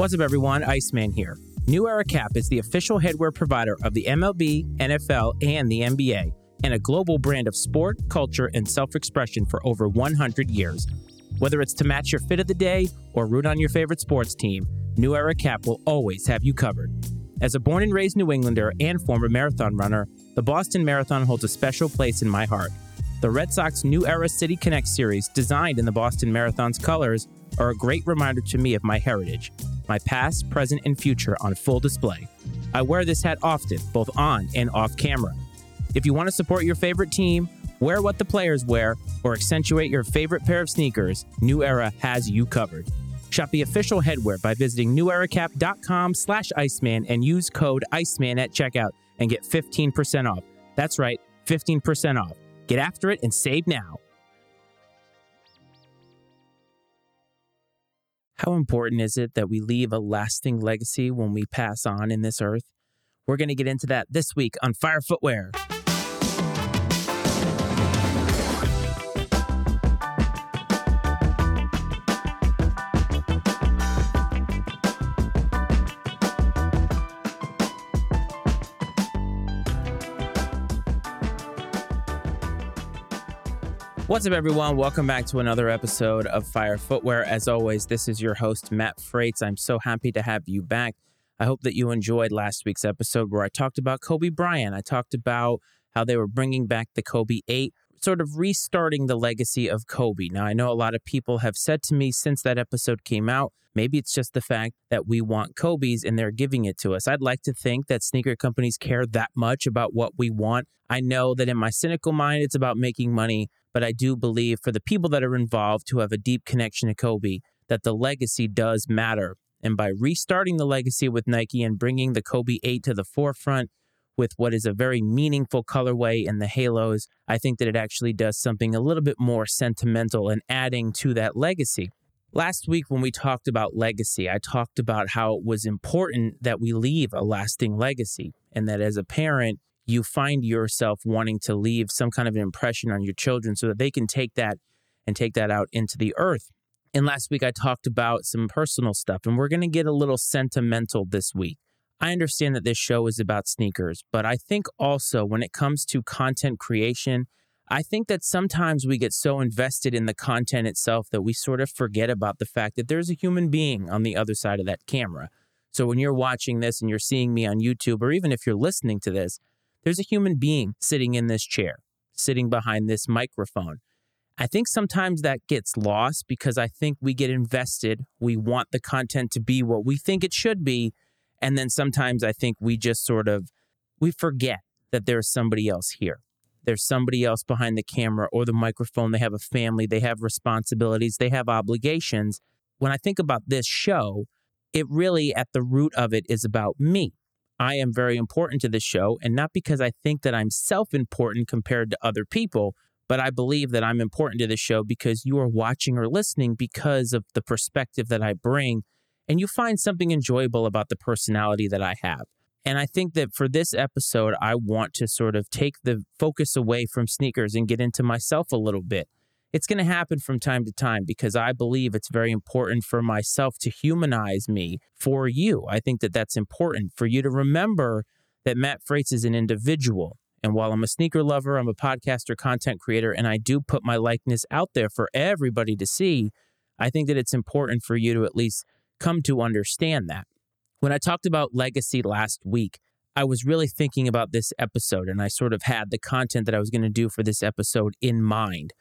What's up, everyone? Iceman here. New Era Cap is the official headwear provider of the MLB, NFL, and the NBA, and a global brand of sport, culture, and self expression for over 100 years. Whether it's to match your fit of the day or root on your favorite sports team, New Era Cap will always have you covered. As a born and raised New Englander and former marathon runner, the Boston Marathon holds a special place in my heart. The Red Sox New Era City Connect series, designed in the Boston Marathon's colors, are a great reminder to me of my heritage, my past, present, and future on full display. I wear this hat often, both on and off camera. If you want to support your favorite team, wear what the players wear, or accentuate your favorite pair of sneakers, New Era has you covered. Shop the official headwear by visiting neweracap.com slash Iceman and use code Iceman at checkout and get 15% off. That's right, 15% off. Get after it and save now. How important is it that we leave a lasting legacy when we pass on in this earth? We're going to get into that this week on Fire Footwear. What's up, everyone? Welcome back to another episode of Fire Footwear. As always, this is your host, Matt Frates. I'm so happy to have you back. I hope that you enjoyed last week's episode where I talked about Kobe Bryant. I talked about how they were bringing back the Kobe 8, sort of restarting the legacy of Kobe. Now, I know a lot of people have said to me since that episode came out, maybe it's just the fact that we want Kobe's and they're giving it to us. I'd like to think that sneaker companies care that much about what we want. I know that in my cynical mind, it's about making money but I do believe for the people that are involved who have a deep connection to Kobe, that the legacy does matter. And by restarting the legacy with Nike and bringing the Kobe 8 to the forefront with what is a very meaningful colorway in the halos, I think that it actually does something a little bit more sentimental and adding to that legacy. Last week, when we talked about legacy, I talked about how it was important that we leave a lasting legacy and that as a parent, you find yourself wanting to leave some kind of an impression on your children so that they can take that and take that out into the earth. And last week I talked about some personal stuff, and we're going to get a little sentimental this week. I understand that this show is about sneakers, but I think also when it comes to content creation, I think that sometimes we get so invested in the content itself that we sort of forget about the fact that there's a human being on the other side of that camera. So when you're watching this and you're seeing me on YouTube, or even if you're listening to this, there's a human being sitting in this chair, sitting behind this microphone. I think sometimes that gets lost because I think we get invested. We want the content to be what we think it should be. And then sometimes I think we just sort of we forget that there's somebody else here. There's somebody else behind the camera or the microphone. They have a family, they have responsibilities, they have obligations. When I think about this show, it really at the root of it is about me. I am very important to this show, and not because I think that I'm self important compared to other people, but I believe that I'm important to this show because you are watching or listening because of the perspective that I bring, and you find something enjoyable about the personality that I have. And I think that for this episode, I want to sort of take the focus away from sneakers and get into myself a little bit. It's going to happen from time to time because I believe it's very important for myself to humanize me for you. I think that that's important for you to remember that Matt Frates is an individual. And while I'm a sneaker lover, I'm a podcaster, content creator, and I do put my likeness out there for everybody to see, I think that it's important for you to at least come to understand that. When I talked about legacy last week, I was really thinking about this episode and I sort of had the content that I was going to do for this episode in mind.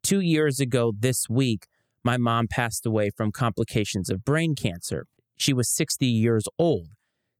Two years ago this week, my mom passed away from complications of brain cancer. She was 60 years old.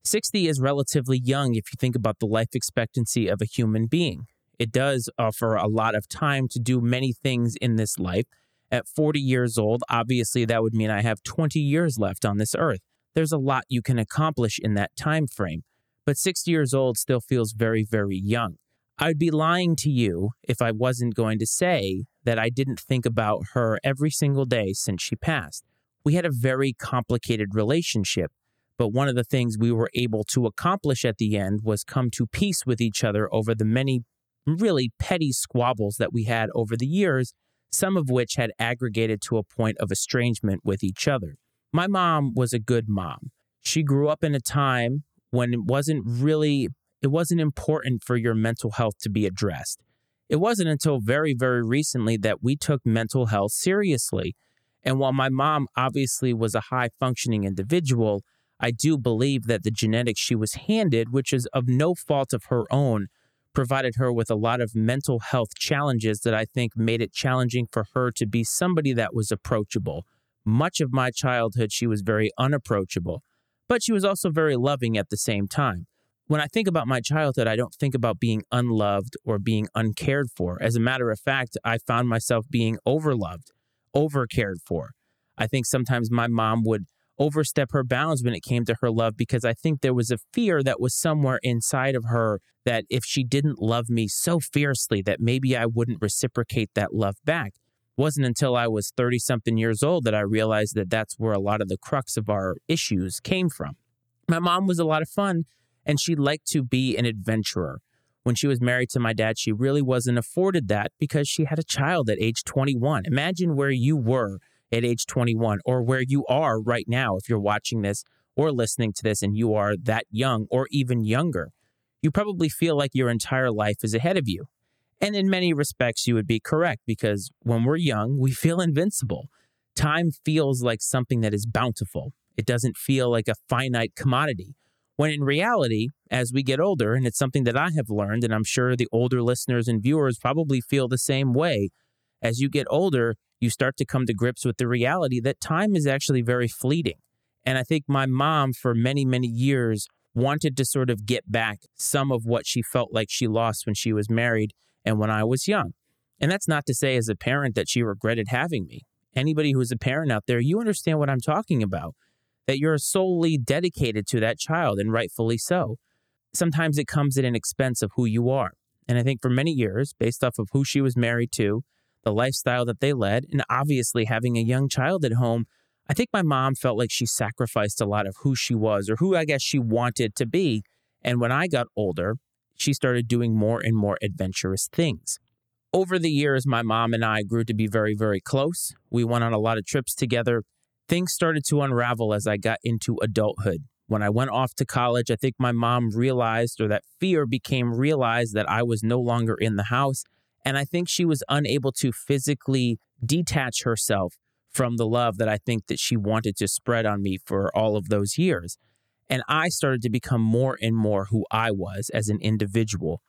60 is relatively young if you think about the life expectancy of a human being. It does offer a lot of time to do many things in this life. At 40 years old, obviously that would mean I have 20 years left on this earth. There's a lot you can accomplish in that time frame, but 60 years old still feels very very young. I'd be lying to you if I wasn't going to say that I didn't think about her every single day since she passed. We had a very complicated relationship, but one of the things we were able to accomplish at the end was come to peace with each other over the many really petty squabbles that we had over the years, some of which had aggregated to a point of estrangement with each other. My mom was a good mom. She grew up in a time when it wasn't really it wasn't important for your mental health to be addressed. It wasn't until very very recently that we took mental health seriously. And while my mom obviously was a high functioning individual, I do believe that the genetics she was handed, which is of no fault of her own, provided her with a lot of mental health challenges that I think made it challenging for her to be somebody that was approachable. Much of my childhood, she was very unapproachable, but she was also very loving at the same time. When I think about my childhood, I don't think about being unloved or being uncared for. As a matter of fact, I found myself being overloved, overcared for. I think sometimes my mom would overstep her bounds when it came to her love because I think there was a fear that was somewhere inside of her that if she didn't love me so fiercely that maybe I wouldn't reciprocate that love back. Wasn't until I was 30 something years old that I realized that that's where a lot of the crux of our issues came from. My mom was a lot of fun and she liked to be an adventurer. When she was married to my dad, she really wasn't afforded that because she had a child at age 21. Imagine where you were at age 21 or where you are right now if you're watching this or listening to this and you are that young or even younger. You probably feel like your entire life is ahead of you. And in many respects, you would be correct because when we're young, we feel invincible. Time feels like something that is bountiful, it doesn't feel like a finite commodity. When in reality, as we get older, and it's something that I have learned, and I'm sure the older listeners and viewers probably feel the same way, as you get older, you start to come to grips with the reality that time is actually very fleeting. And I think my mom, for many, many years, wanted to sort of get back some of what she felt like she lost when she was married and when I was young. And that's not to say, as a parent, that she regretted having me. Anybody who's a parent out there, you understand what I'm talking about, that you're solely dedicated to that child, and rightfully so. Sometimes it comes at an expense of who you are. And I think for many years, based off of who she was married to, the lifestyle that they led, and obviously having a young child at home, I think my mom felt like she sacrificed a lot of who she was or who I guess she wanted to be. And when I got older, she started doing more and more adventurous things. Over the years, my mom and I grew to be very, very close. We went on a lot of trips together. Things started to unravel as I got into adulthood. When I went off to college, I think my mom realized, or that fear became realized, that I was no longer in the house and I think she was unable to physically detach herself from the love that I think that she wanted to spread on me for all of those years. And I started to become more and more who I was as an individual.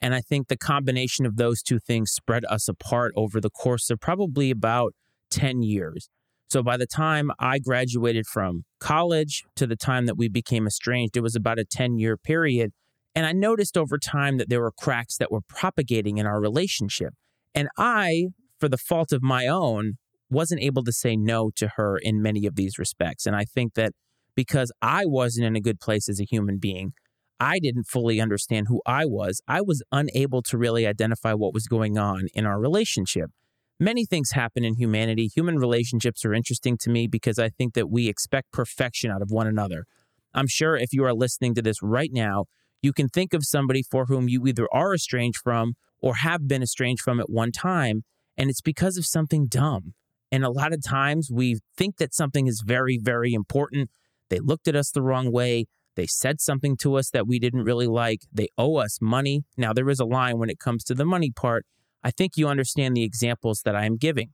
And I think the combination of those two things spread us apart over the course of probably about 10 years. So by the time I graduated from college to the time that we became estranged, it was about a 10 year period. And I noticed over time that there were cracks that were propagating in our relationship. And I, for the fault of my own, wasn't able to say no to her in many of these respects. And I think that because I wasn't in a good place as a human being, I didn't fully understand who I was. I was unable to really identify what was going on in our relationship. Many things happen in humanity. Human relationships are interesting to me because I think that we expect perfection out of one another. I'm sure if you are listening to this right now, you can think of somebody for whom you either are estranged from or have been estranged from at one time, and it's because of something dumb. And a lot of times we think that something is very, very important. They looked at us the wrong way. They said something to us that we didn't really like. They owe us money. Now, there is a line when it comes to the money part. I think you understand the examples that I am giving.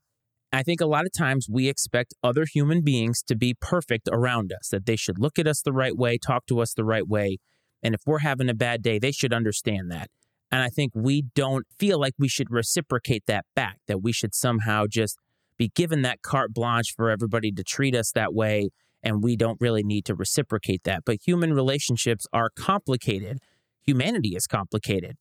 I think a lot of times we expect other human beings to be perfect around us, that they should look at us the right way, talk to us the right way, and if we're having a bad day, they should understand that. And I think we don't feel like we should reciprocate that back, that we should somehow just be given that carte blanche for everybody to treat us that way. And we don't really need to reciprocate that. But human relationships are complicated. Humanity is complicated.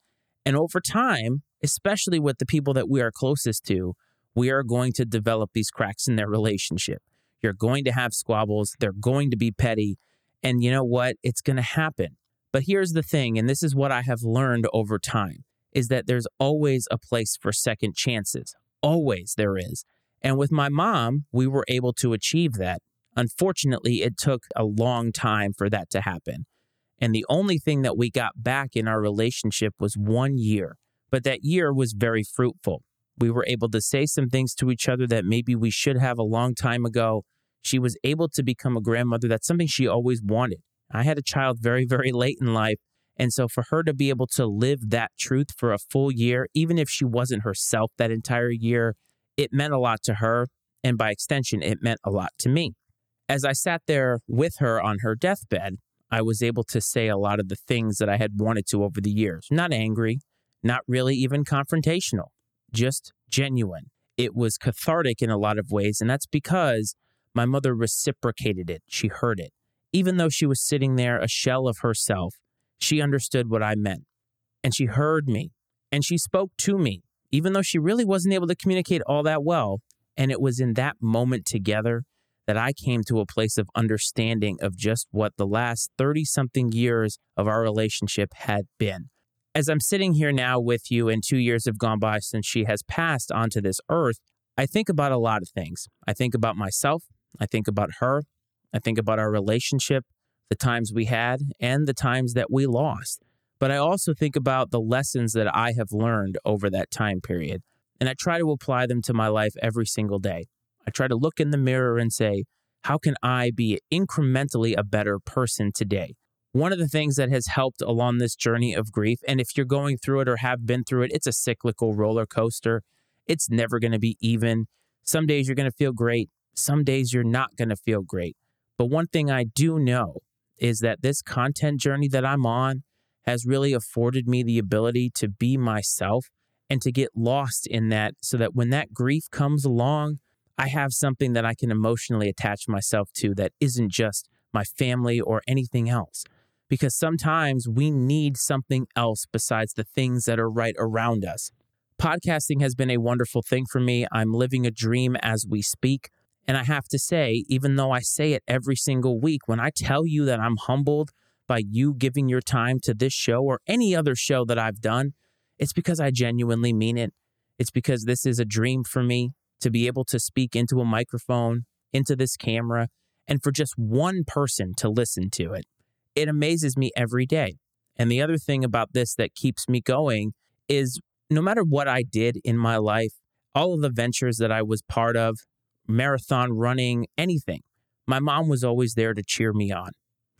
And over time, especially with the people that we are closest to, we are going to develop these cracks in their relationship. You're going to have squabbles, they're going to be petty. And you know what? It's going to happen. But here's the thing, and this is what I have learned over time, is that there's always a place for second chances. Always there is. And with my mom, we were able to achieve that. Unfortunately, it took a long time for that to happen. And the only thing that we got back in our relationship was one year. But that year was very fruitful. We were able to say some things to each other that maybe we should have a long time ago. She was able to become a grandmother. That's something she always wanted. I had a child very, very late in life. And so for her to be able to live that truth for a full year, even if she wasn't herself that entire year, it meant a lot to her. And by extension, it meant a lot to me. As I sat there with her on her deathbed, I was able to say a lot of the things that I had wanted to over the years. Not angry, not really even confrontational, just genuine. It was cathartic in a lot of ways. And that's because my mother reciprocated it. She heard it. Even though she was sitting there, a shell of herself, she understood what I meant. And she heard me. And she spoke to me, even though she really wasn't able to communicate all that well. And it was in that moment together that I came to a place of understanding of just what the last 30 something years of our relationship had been. As I'm sitting here now with you, and two years have gone by since she has passed onto this earth, I think about a lot of things. I think about myself. I think about her. I think about our relationship, the times we had, and the times that we lost. But I also think about the lessons that I have learned over that time period. And I try to apply them to my life every single day. I try to look in the mirror and say, how can I be incrementally a better person today? One of the things that has helped along this journey of grief, and if you're going through it or have been through it, it's a cyclical roller coaster. It's never going to be even. Some days you're going to feel great, some days you're not going to feel great. But one thing I do know is that this content journey that I'm on has really afforded me the ability to be myself and to get lost in that so that when that grief comes along, I have something that I can emotionally attach myself to that isn't just my family or anything else. Because sometimes we need something else besides the things that are right around us. Podcasting has been a wonderful thing for me. I'm living a dream as we speak. And I have to say, even though I say it every single week, when I tell you that I'm humbled by you giving your time to this show or any other show that I've done, it's because I genuinely mean it. It's because this is a dream for me to be able to speak into a microphone, into this camera, and for just one person to listen to it. It amazes me every day. And the other thing about this that keeps me going is no matter what I did in my life, all of the ventures that I was part of, marathon running, anything, my mom was always there to cheer me on.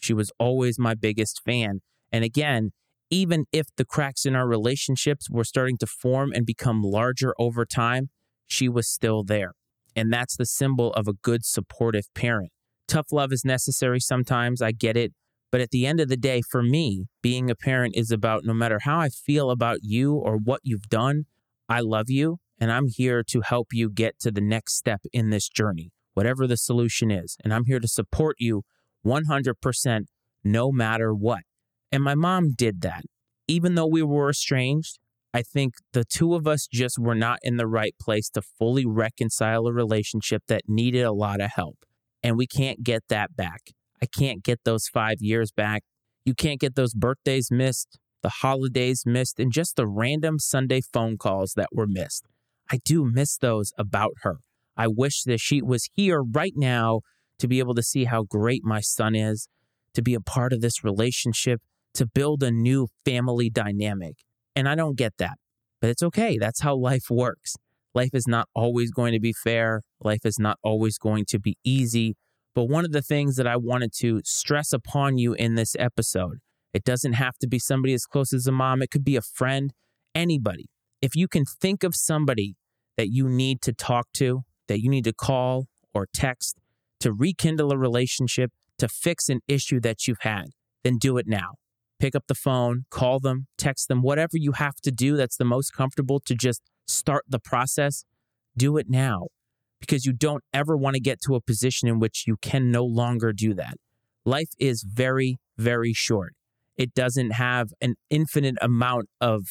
She was always my biggest fan. And again, even if the cracks in our relationships were starting to form and become larger over time, she was still there. And that's the symbol of a good, supportive parent. Tough love is necessary sometimes. I get it. But at the end of the day, for me, being a parent is about no matter how I feel about you or what you've done, I love you and I'm here to help you get to the next step in this journey, whatever the solution is. And I'm here to support you 100% no matter what. And my mom did that. Even though we were estranged, I think the two of us just were not in the right place to fully reconcile a relationship that needed a lot of help. And we can't get that back. I can't get those five years back. You can't get those birthdays missed, the holidays missed, and just the random Sunday phone calls that were missed. I do miss those about her. I wish that she was here right now to be able to see how great my son is, to be a part of this relationship, to build a new family dynamic. And I don't get that, but it's okay. That's how life works. Life is not always going to be fair. Life is not always going to be easy. But one of the things that I wanted to stress upon you in this episode, it doesn't have to be somebody as close as a mom, it could be a friend, anybody. If you can think of somebody that you need to talk to, that you need to call or text to rekindle a relationship, to fix an issue that you've had, then do it now pick up the phone, call them, text them, whatever you have to do that's the most comfortable to just start the process, do it now because you don't ever want to get to a position in which you can no longer do that. Life is very, very short. It doesn't have an infinite amount of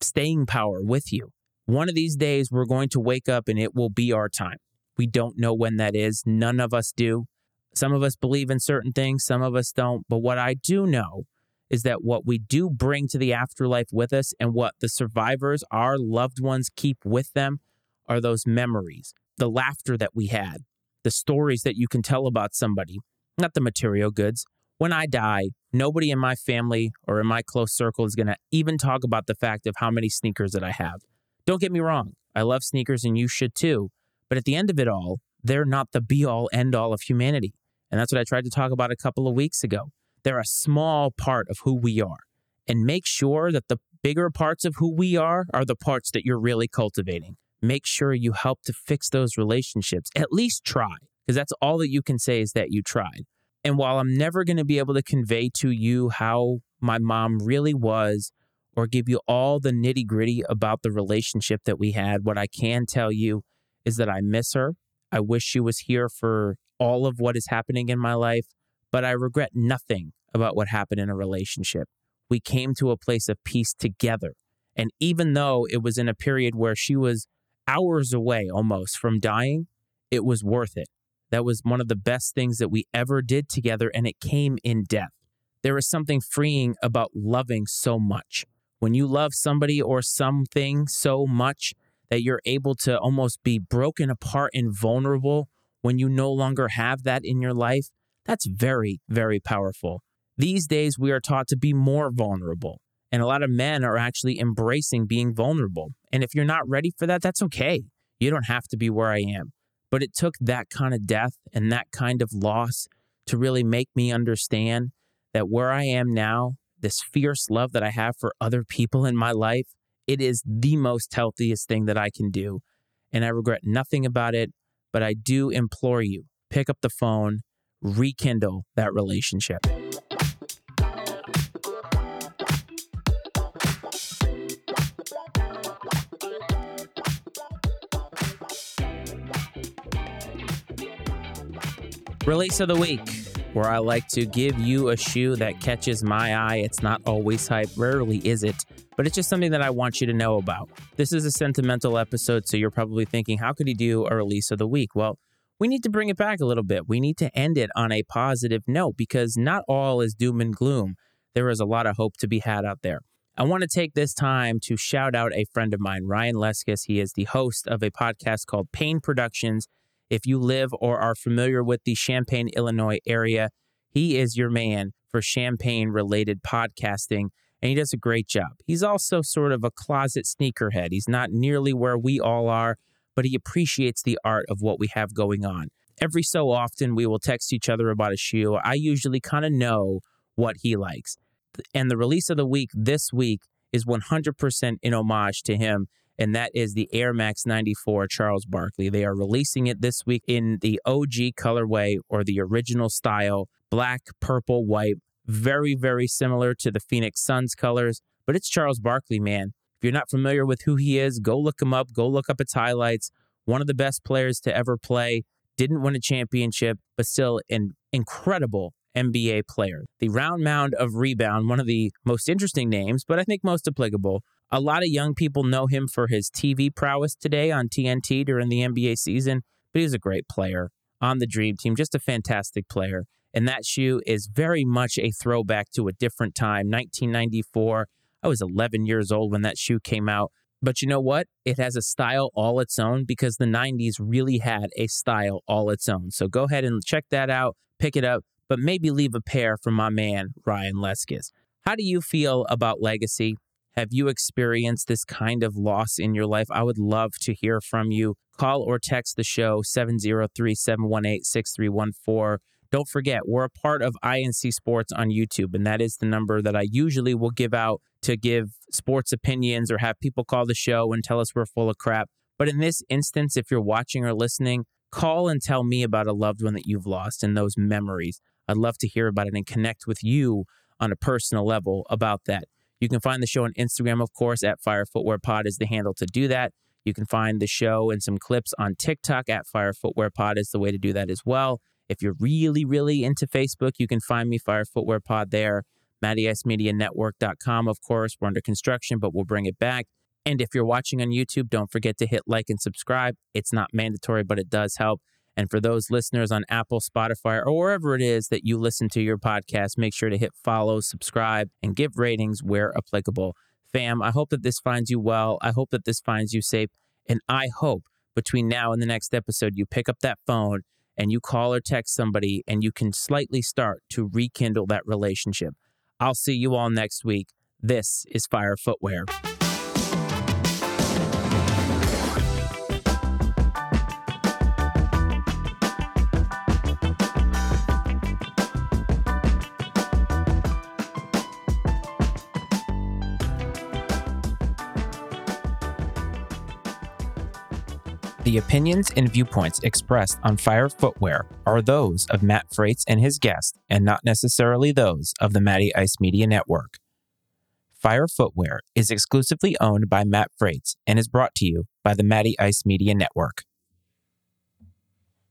staying power with you. One of these days, we're going to wake up and it will be our time. We don't know when that is. None of us do. Some of us believe in certain things, some of us don't. But what I do know is that what we do bring to the afterlife with us and what the survivors, our loved ones, keep with them are those memories, the laughter that we had, the stories that you can tell about somebody, not the material goods. When I die, nobody in my family or in my close circle is going to even talk about the fact of how many sneakers that I have. Don't get me wrong, I love sneakers and you should too. But at the end of it all, they're not the be all end all of humanity. And that's what I tried to talk about a couple of weeks ago. They're a small part of who we are. And make sure that the bigger parts of who we are are the parts that you're really cultivating. Make sure you help to fix those relationships. At least try, because that's all that you can say is that you tried. And while I'm never going to be able to convey to you how my mom really was or give you all the nitty gritty about the relationship that we had, what I can tell you is that I miss her. I wish she was here for all of what is happening in my life, but I regret nothing about what happened in a relationship. We came to a place of peace together. And even though it was in a period where she was hours away almost from dying, it was worth it. That was one of the best things that we ever did together, and it came in death. There is something freeing about loving so much. When you love somebody or something so much that you're able to almost be broken apart and vulnerable when you no longer have that in your life, that's very, very powerful. These days, we are taught to be more vulnerable, and a lot of men are actually embracing being vulnerable. And if you're not ready for that, that's okay. You don't have to be where I am. But it took that kind of death and that kind of loss to really make me understand that where I am now, this fierce love that I have for other people in my life, it is the most healthiest thing that I can do. And I regret nothing about it, but I do implore you pick up the phone, rekindle that relationship. Release of the week, where I like to give you a shoe that catches my eye. It's not always hype, rarely is it, but it's just something that I want you to know about. This is a sentimental episode, so you're probably thinking, how could he do a release of the week? Well, we need to bring it back a little bit. We need to end it on a positive note because not all is doom and gloom. There is a lot of hope to be had out there. I want to take this time to shout out a friend of mine, Ryan Leskis. He is the host of a podcast called Pain Productions if you live or are familiar with the Champaign, Illinois area, he is your man for Champaign related podcasting, and he does a great job. He's also sort of a closet sneakerhead. He's not nearly where we all are, but he appreciates the art of what we have going on. Every so often, we will text each other about a shoe. I usually kind of know what he likes. And the release of the week this week is 100% in homage to him and that is the Air Max 94 Charles Barkley. They are releasing it this week in the OG colorway or the original style, black, purple, white, very, very similar to the Phoenix Suns colors, but it's Charles Barkley, man. If you're not familiar with who he is, go look him up, go look up its highlights. One of the best players to ever play, didn't win a championship, but still an incredible NBA player. The round mound of rebound, one of the most interesting names, but I think most applicable a lot of young people know him for his TV prowess today on TNT during the NBA season, but he's a great player on the Dream Team, just a fantastic player. And that shoe is very much a throwback to a different time, 1994. I was 11 years old when that shoe came out. But you know what? It has a style all its own because the 90s really had a style all its own. So go ahead and check that out, pick it up, but maybe leave a pair for my man, Ryan Leskis. How do you feel about legacy? Have you experienced this kind of loss in your life? I would love to hear from you. Call or text the show 703 718 6314. Don't forget, we're a part of I&C Sports on YouTube, and that is the number that I usually will give out to give sports opinions or have people call the show and tell us we're full of crap. But in this instance, if you're watching or listening, call and tell me about a loved one that you've lost and those memories. I'd love to hear about it and connect with you on a personal level about that. You can find the show on Instagram, of course, at Fire Footwear Pod is the handle to do that. You can find the show and some clips on TikTok at Fire Footwear Pod is the way to do that as well. If you're really, really into Facebook, you can find me Fire Footwear Pod there. MattyIceMediaNetwork.com, of course. We're under construction, but we'll bring it back. And if you're watching on YouTube, don't forget to hit like and subscribe. It's not mandatory, but it does help. And for those listeners on Apple, Spotify, or wherever it is that you listen to your podcast, make sure to hit follow, subscribe, and give ratings where applicable. Fam, I hope that this finds you well. I hope that this finds you safe. And I hope between now and the next episode, you pick up that phone and you call or text somebody and you can slightly start to rekindle that relationship. I'll see you all next week. This is Fire Footwear. The opinions and viewpoints expressed on Fire Footwear are those of Matt Frates and his guest, and not necessarily those of the Matty Ice Media Network. Fire Footwear is exclusively owned by Matt Frates and is brought to you by the Matty Ice Media Network.